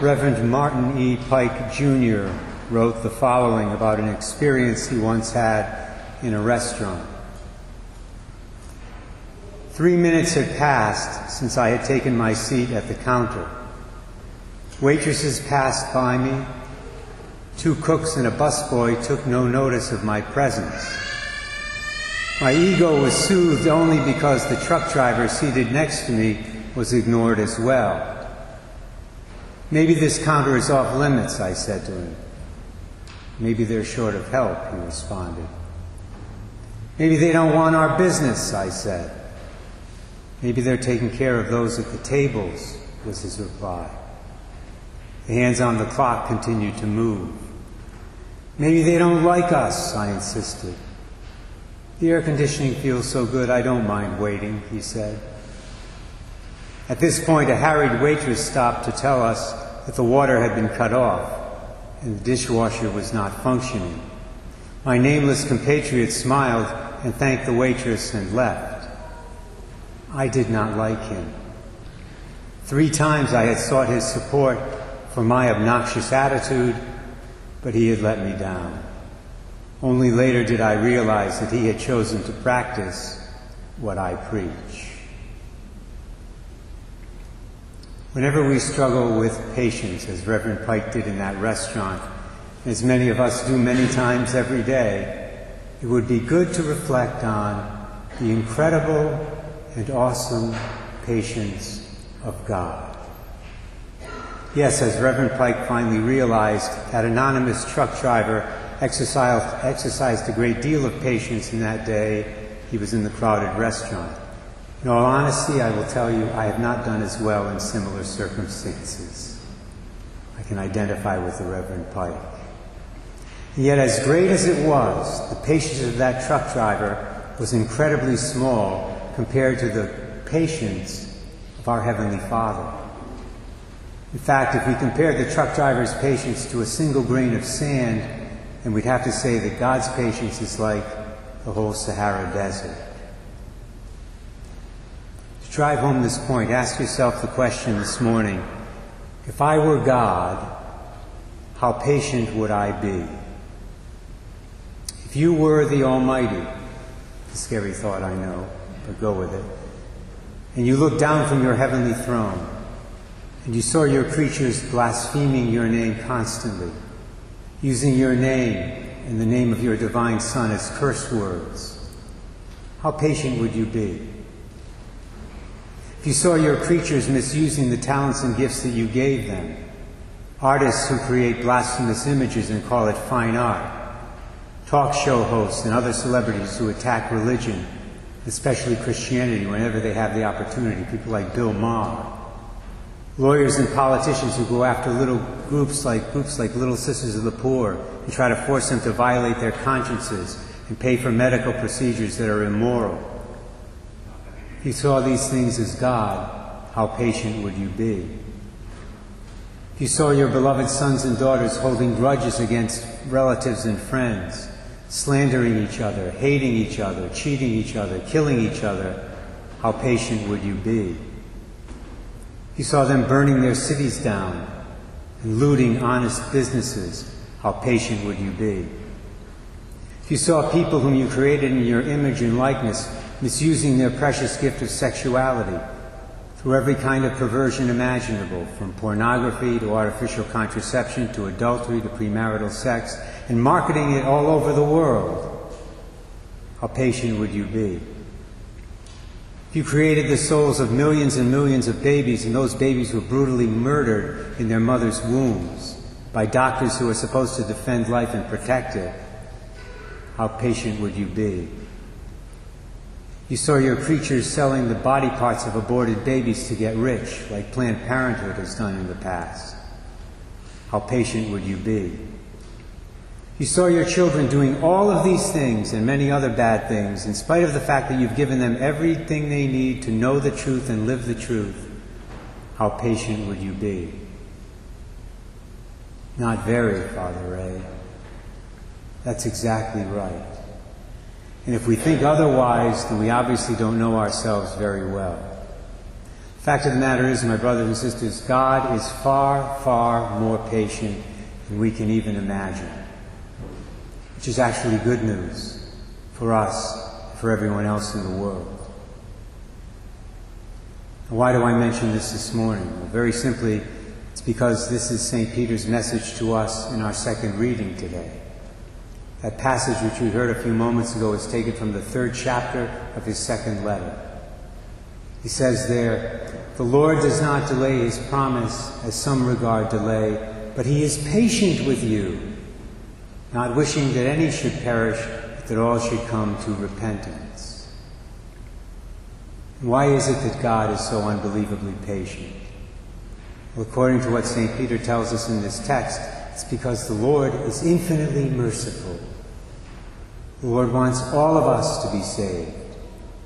Reverend Martin E. Pike Jr. wrote the following about an experience he once had in a restaurant. Three minutes had passed since I had taken my seat at the counter. Waitresses passed by me. Two cooks and a busboy took no notice of my presence. My ego was soothed only because the truck driver seated next to me was ignored as well. Maybe this counter is off limits, I said to him. Maybe they're short of help, he responded. Maybe they don't want our business, I said. Maybe they're taking care of those at the tables, was his reply. The hands on the clock continued to move. Maybe they don't like us, I insisted. The air conditioning feels so good I don't mind waiting, he said. At this point, a harried waitress stopped to tell us that the water had been cut off and the dishwasher was not functioning. My nameless compatriot smiled and thanked the waitress and left. I did not like him. Three times I had sought his support for my obnoxious attitude, but he had let me down. Only later did I realize that he had chosen to practice what I preach. Whenever we struggle with patience, as Reverend Pike did in that restaurant, as many of us do many times every day, it would be good to reflect on the incredible and awesome patience of God. Yes, as Reverend Pike finally realized, that anonymous truck driver exercised, exercised a great deal of patience in that day he was in the crowded restaurant. In all honesty, I will tell you, I have not done as well in similar circumstances. I can identify with the Reverend Pike. And yet, as great as it was, the patience of that truck driver was incredibly small compared to the patience of our Heavenly Father. In fact, if we compared the truck driver's patience to a single grain of sand, then we'd have to say that God's patience is like the whole Sahara Desert drive home this point, ask yourself the question this morning if I were God, how patient would I be? If you were the Almighty, a scary thought, I know, but go with it, and you looked down from your heavenly throne, and you saw your creatures blaspheming your name constantly, using your name and the name of your divine Son as curse words, how patient would you be? You saw your creatures misusing the talents and gifts that you gave them. Artists who create blasphemous images and call it fine art. Talk show hosts and other celebrities who attack religion, especially Christianity, whenever they have the opportunity. People like Bill Maher. Lawyers and politicians who go after little groups like groups like Little Sisters of the Poor and try to force them to violate their consciences and pay for medical procedures that are immoral. You saw these things as God, how patient would you be? If you saw your beloved sons and daughters holding grudges against relatives and friends, slandering each other, hating each other, cheating each other, killing each other, how patient would you be? You saw them burning their cities down and looting honest businesses, how patient would you be? If you saw people whom you created in your image and likeness misusing their precious gift of sexuality through every kind of perversion imaginable, from pornography to artificial contraception to adultery to premarital sex, and marketing it all over the world. How patient would you be? If you created the souls of millions and millions of babies, and those babies were brutally murdered in their mother's wombs by doctors who are supposed to defend life and protect it, how patient would you be? You saw your creatures selling the body parts of aborted babies to get rich, like Planned Parenthood has done in the past. How patient would you be? You saw your children doing all of these things and many other bad things, in spite of the fact that you've given them everything they need to know the truth and live the truth. How patient would you be? Not very, Father Ray. That's exactly right. And if we think otherwise, then we obviously don't know ourselves very well. The fact of the matter is, my brothers and sisters, God is far, far more patient than we can even imagine. Which is actually good news for us, for everyone else in the world. Why do I mention this this morning? Well, very simply, it's because this is St. Peter's message to us in our second reading today. That passage which we heard a few moments ago is taken from the third chapter of his second letter. He says there, The Lord does not delay his promise, as some regard delay, but he is patient with you, not wishing that any should perish, but that all should come to repentance. Why is it that God is so unbelievably patient? Well, according to what St. Peter tells us in this text, it's because the Lord is infinitely merciful. The Lord wants all of us to be saved.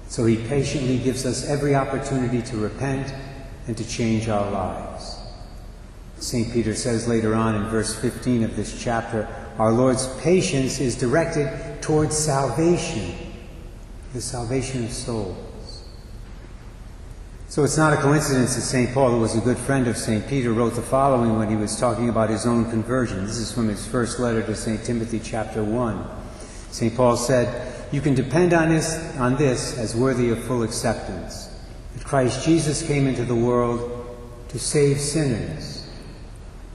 So he patiently gives us every opportunity to repent and to change our lives. St. Peter says later on in verse 15 of this chapter, our Lord's patience is directed towards salvation, the salvation of souls. So it's not a coincidence that St. Paul, who was a good friend of St. Peter, wrote the following when he was talking about his own conversion. This is from his first letter to St. Timothy, chapter 1. St. Paul said, You can depend on this, on this as worthy of full acceptance that Christ Jesus came into the world to save sinners.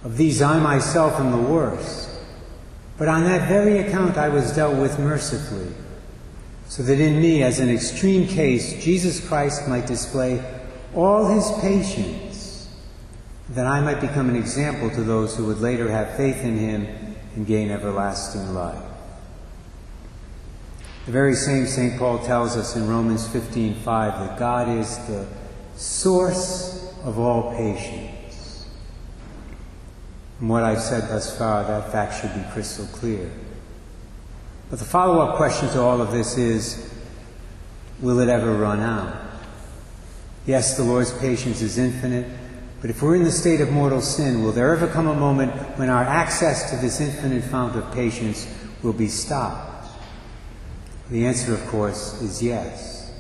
Of these I myself am the worst. But on that very account I was dealt with mercifully, so that in me, as an extreme case, Jesus Christ might display all his patience, that I might become an example to those who would later have faith in him and gain everlasting life. The very same St. Paul tells us in Romans 15:5 that God is the source of all patience. From what I've said thus far, that fact should be crystal clear. But the follow up question to all of this is will it ever run out? Yes, the Lord's patience is infinite, but if we're in the state of mortal sin, will there ever come a moment when our access to this infinite fount of patience will be stopped? The answer, of course, is yes.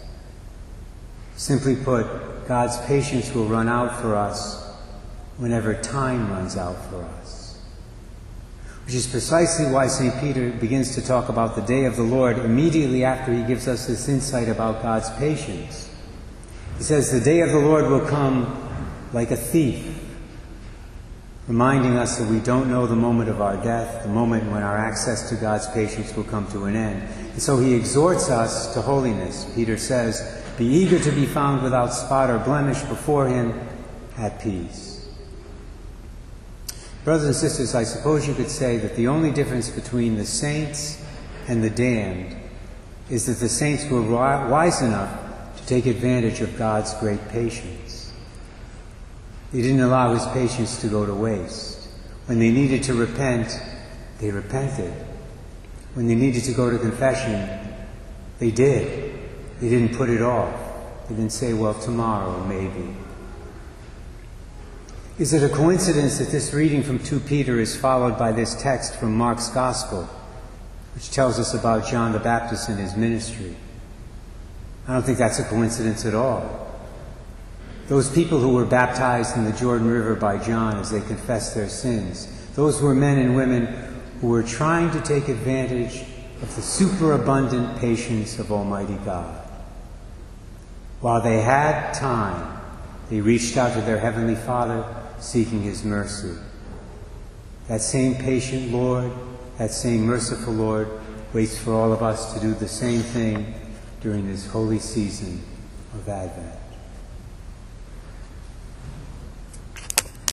Simply put, God's patience will run out for us whenever time runs out for us. Which is precisely why St. Peter begins to talk about the day of the Lord immediately after he gives us this insight about God's patience. He says, The day of the Lord will come like a thief, reminding us that we don't know the moment of our death, the moment when our access to God's patience will come to an end. And so he exhorts us to holiness. Peter says, Be eager to be found without spot or blemish before him at peace. Brothers and sisters, I suppose you could say that the only difference between the saints and the damned is that the saints were wise enough to take advantage of God's great patience. He didn't allow his patience to go to waste. When they needed to repent, they repented. When they needed to go to confession, they did. They didn't put it off. They didn't say, well, tomorrow, maybe. Is it a coincidence that this reading from 2 Peter is followed by this text from Mark's Gospel, which tells us about John the Baptist and his ministry? I don't think that's a coincidence at all. Those people who were baptized in the Jordan River by John as they confessed their sins, those were men and women who were trying to take advantage of the superabundant patience of Almighty God. While they had time, they reached out to their Heavenly Father seeking His mercy. That same patient Lord, that same merciful Lord, waits for all of us to do the same thing during this holy season of Advent.